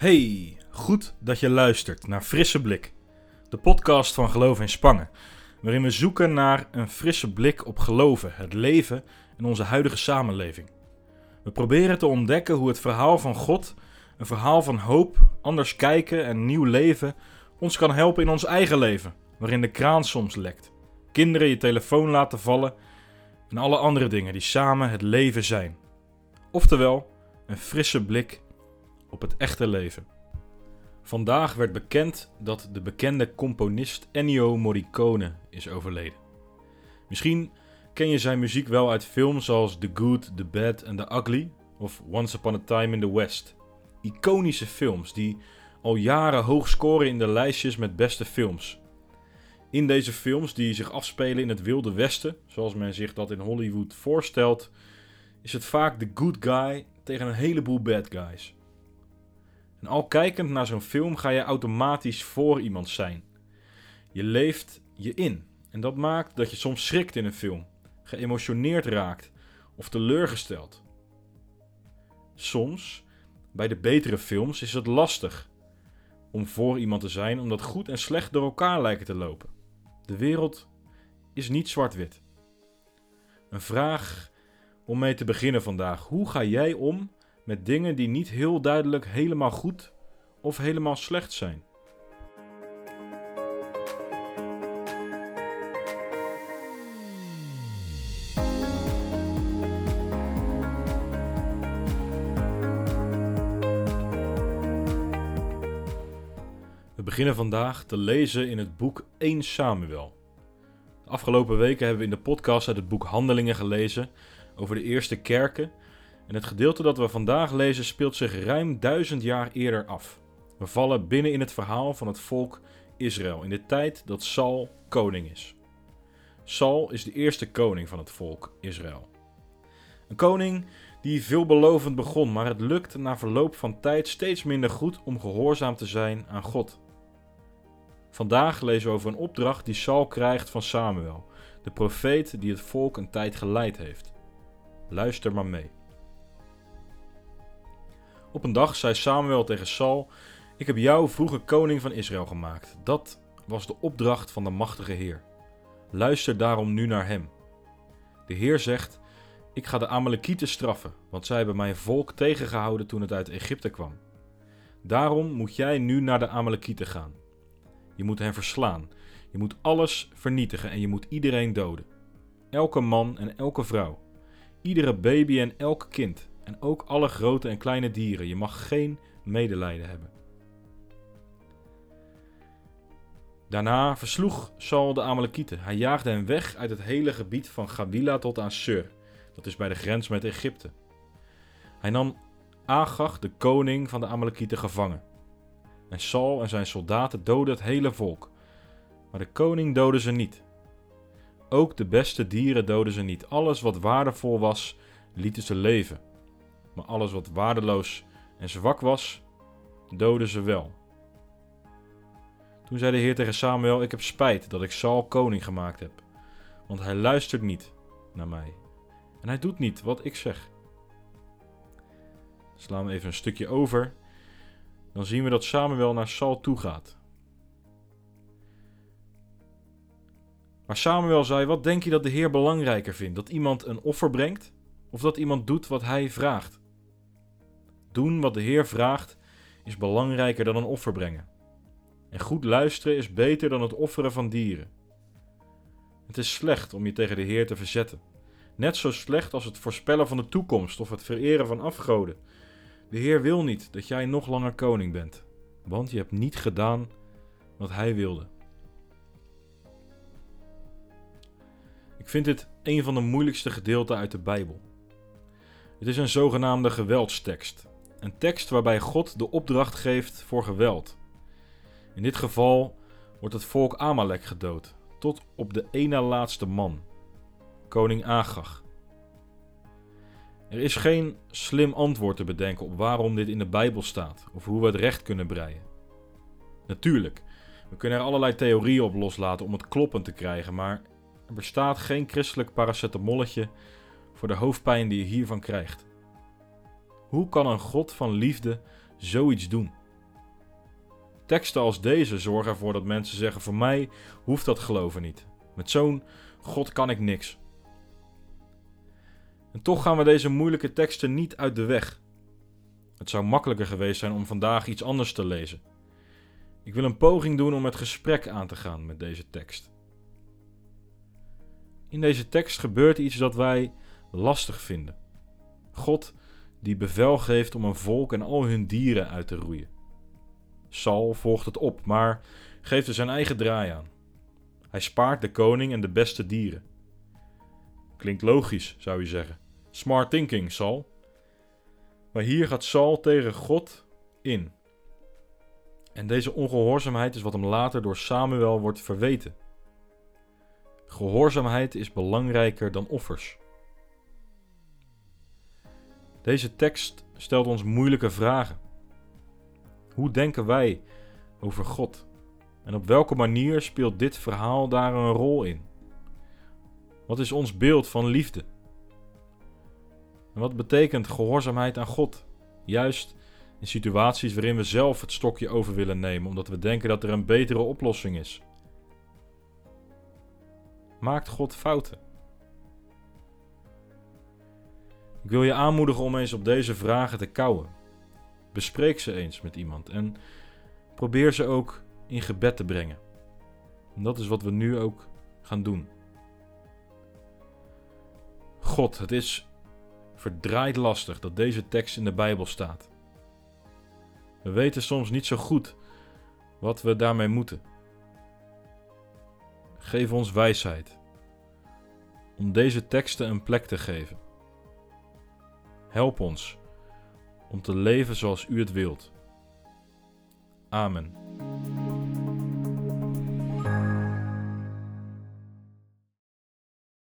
Hey, goed dat je luistert naar Frisse Blik, de podcast van Geloof in Spangen, waarin we zoeken naar een frisse blik op geloven, het leven en onze huidige samenleving. We proberen te ontdekken hoe het verhaal van God, een verhaal van hoop, anders kijken en nieuw leven, ons kan helpen in ons eigen leven, waarin de kraan soms lekt, kinderen je telefoon laten vallen en alle andere dingen die samen het leven zijn. Oftewel, een frisse blik op het echte leven. Vandaag werd bekend dat de bekende componist Ennio Morricone is overleden. Misschien ken je zijn muziek wel uit films als The Good, The Bad and The Ugly of Once Upon a Time in the West. Iconische films die al jaren hoog scoren in de lijstjes met beste films. In deze films, die zich afspelen in het Wilde Westen, zoals men zich dat in Hollywood voorstelt, is het vaak de good guy tegen een heleboel bad guys. En al kijkend naar zo'n film ga je automatisch voor iemand zijn. Je leeft je in. En dat maakt dat je soms schrikt in een film, geëmotioneerd raakt of teleurgesteld. Soms, bij de betere films, is het lastig om voor iemand te zijn omdat goed en slecht door elkaar lijken te lopen. De wereld is niet zwart-wit. Een vraag om mee te beginnen vandaag. Hoe ga jij om met dingen die niet heel duidelijk helemaal goed of helemaal slecht zijn? We beginnen vandaag te lezen in het boek 1 Samuel. De afgelopen weken hebben we in de podcast uit het boek Handelingen gelezen over de eerste kerken. En het gedeelte dat we vandaag lezen speelt zich ruim duizend jaar eerder af. We vallen binnen in het verhaal van het volk Israël in de tijd dat Saul koning is. Saul is de eerste koning van het volk Israël. Een koning die veelbelovend begon, maar het lukt na verloop van tijd steeds minder goed om gehoorzaam te zijn aan God. Vandaag lezen we over een opdracht die Saul krijgt van Samuel, de profeet die het volk een tijd geleid heeft. Luister maar mee. Op een dag zei Samuel tegen Saul: Ik heb jou vroeger koning van Israël gemaakt. Dat was de opdracht van de machtige Heer. Luister daarom nu naar hem. De Heer zegt: Ik ga de Amalekieten straffen, want zij hebben mijn volk tegengehouden toen het uit Egypte kwam. Daarom moet jij nu naar de Amalekieten gaan. Je moet hen verslaan. Je moet alles vernietigen en je moet iedereen doden. Elke man en elke vrouw. Iedere baby en elk kind. En ook alle grote en kleine dieren. Je mag geen medelijden hebben. Daarna versloeg Saul de Amalekieten. Hij jaagde hen weg uit het hele gebied van Gabila tot aan Sur. Dat is bij de grens met Egypte. Hij nam Agag, de koning van de Amalekieten, gevangen. En Saul en zijn soldaten doden het hele volk. Maar de koning doodde ze niet. Ook de beste dieren doden ze niet. Alles wat waardevol was, lieten ze leven. Maar alles wat waardeloos en zwak was, doden ze wel. Toen zei de Heer tegen Samuel: Ik heb spijt dat ik Saul koning gemaakt heb, want hij luistert niet naar mij. En hij doet niet wat ik zeg. Slaan we even een stukje over. Dan zien we dat Samuel naar Saul toe gaat. Maar Samuel zei: Wat denk je dat de Heer belangrijker vindt? Dat iemand een offer brengt of dat iemand doet wat hij vraagt? Doen wat de Heer vraagt is belangrijker dan een offer brengen. En goed luisteren is beter dan het offeren van dieren. Het is slecht om je tegen de Heer te verzetten. Net zo slecht als het voorspellen van de toekomst of het vereren van afgoden. De Heer wil niet dat jij nog langer koning bent, want je hebt niet gedaan wat Hij wilde. Ik vind dit een van de moeilijkste gedeelten uit de Bijbel. Het is een zogenaamde geweldstekst. Een tekst waarbij God de opdracht geeft voor geweld. In dit geval wordt het volk Amalek gedood, tot op de ene laatste man, koning Agag. Er is geen slim antwoord te bedenken op waarom dit in de Bijbel staat of hoe we het recht kunnen breien. Natuurlijk, we kunnen er allerlei theorieën op loslaten om het kloppend te krijgen, maar er bestaat geen christelijk paracetamolletje voor de hoofdpijn die je hiervan krijgt. Hoe kan een God van liefde zoiets doen? Teksten als deze zorgen ervoor dat mensen zeggen: Voor mij hoeft dat geloven niet. Met zo'n God kan ik niks. En toch gaan we deze moeilijke teksten niet uit de weg. Het zou makkelijker geweest zijn om vandaag iets anders te lezen. Ik wil een poging doen om het gesprek aan te gaan met deze tekst. In deze tekst gebeurt iets dat wij lastig vinden. God die bevel geeft om een volk en al hun dieren uit te roeien. Saul volgt het op, maar geeft er zijn eigen draai aan. Hij spaart de koning en de beste dieren. Klinkt logisch, zou je zeggen. Smart thinking, Saul. Maar hier gaat Saul tegen God in. En deze ongehoorzaamheid is wat hem later door Samuel wordt verweten. Gehoorzaamheid is belangrijker dan offers. Deze tekst stelt ons moeilijke vragen. Hoe denken wij over God? En op welke manier speelt dit verhaal daar een rol in? Wat is ons beeld van liefde? En wat betekent gehoorzaamheid aan God? Juist in situaties waarin we zelf het stokje over willen nemen, omdat we denken dat er een betere oplossing is. Maakt God fouten? Ik wil je aanmoedigen om eens op deze vragen te kouwen. Bespreek ze eens met iemand en probeer ze ook in gebed te brengen. En dat is wat we nu ook gaan doen. God, het is verdraaid lastig dat deze tekst in de Bijbel staat. We weten soms niet zo goed wat we daarmee moeten. Geef ons wijsheid om deze teksten een plek te geven. Help ons om te leven zoals U het wilt. Amen.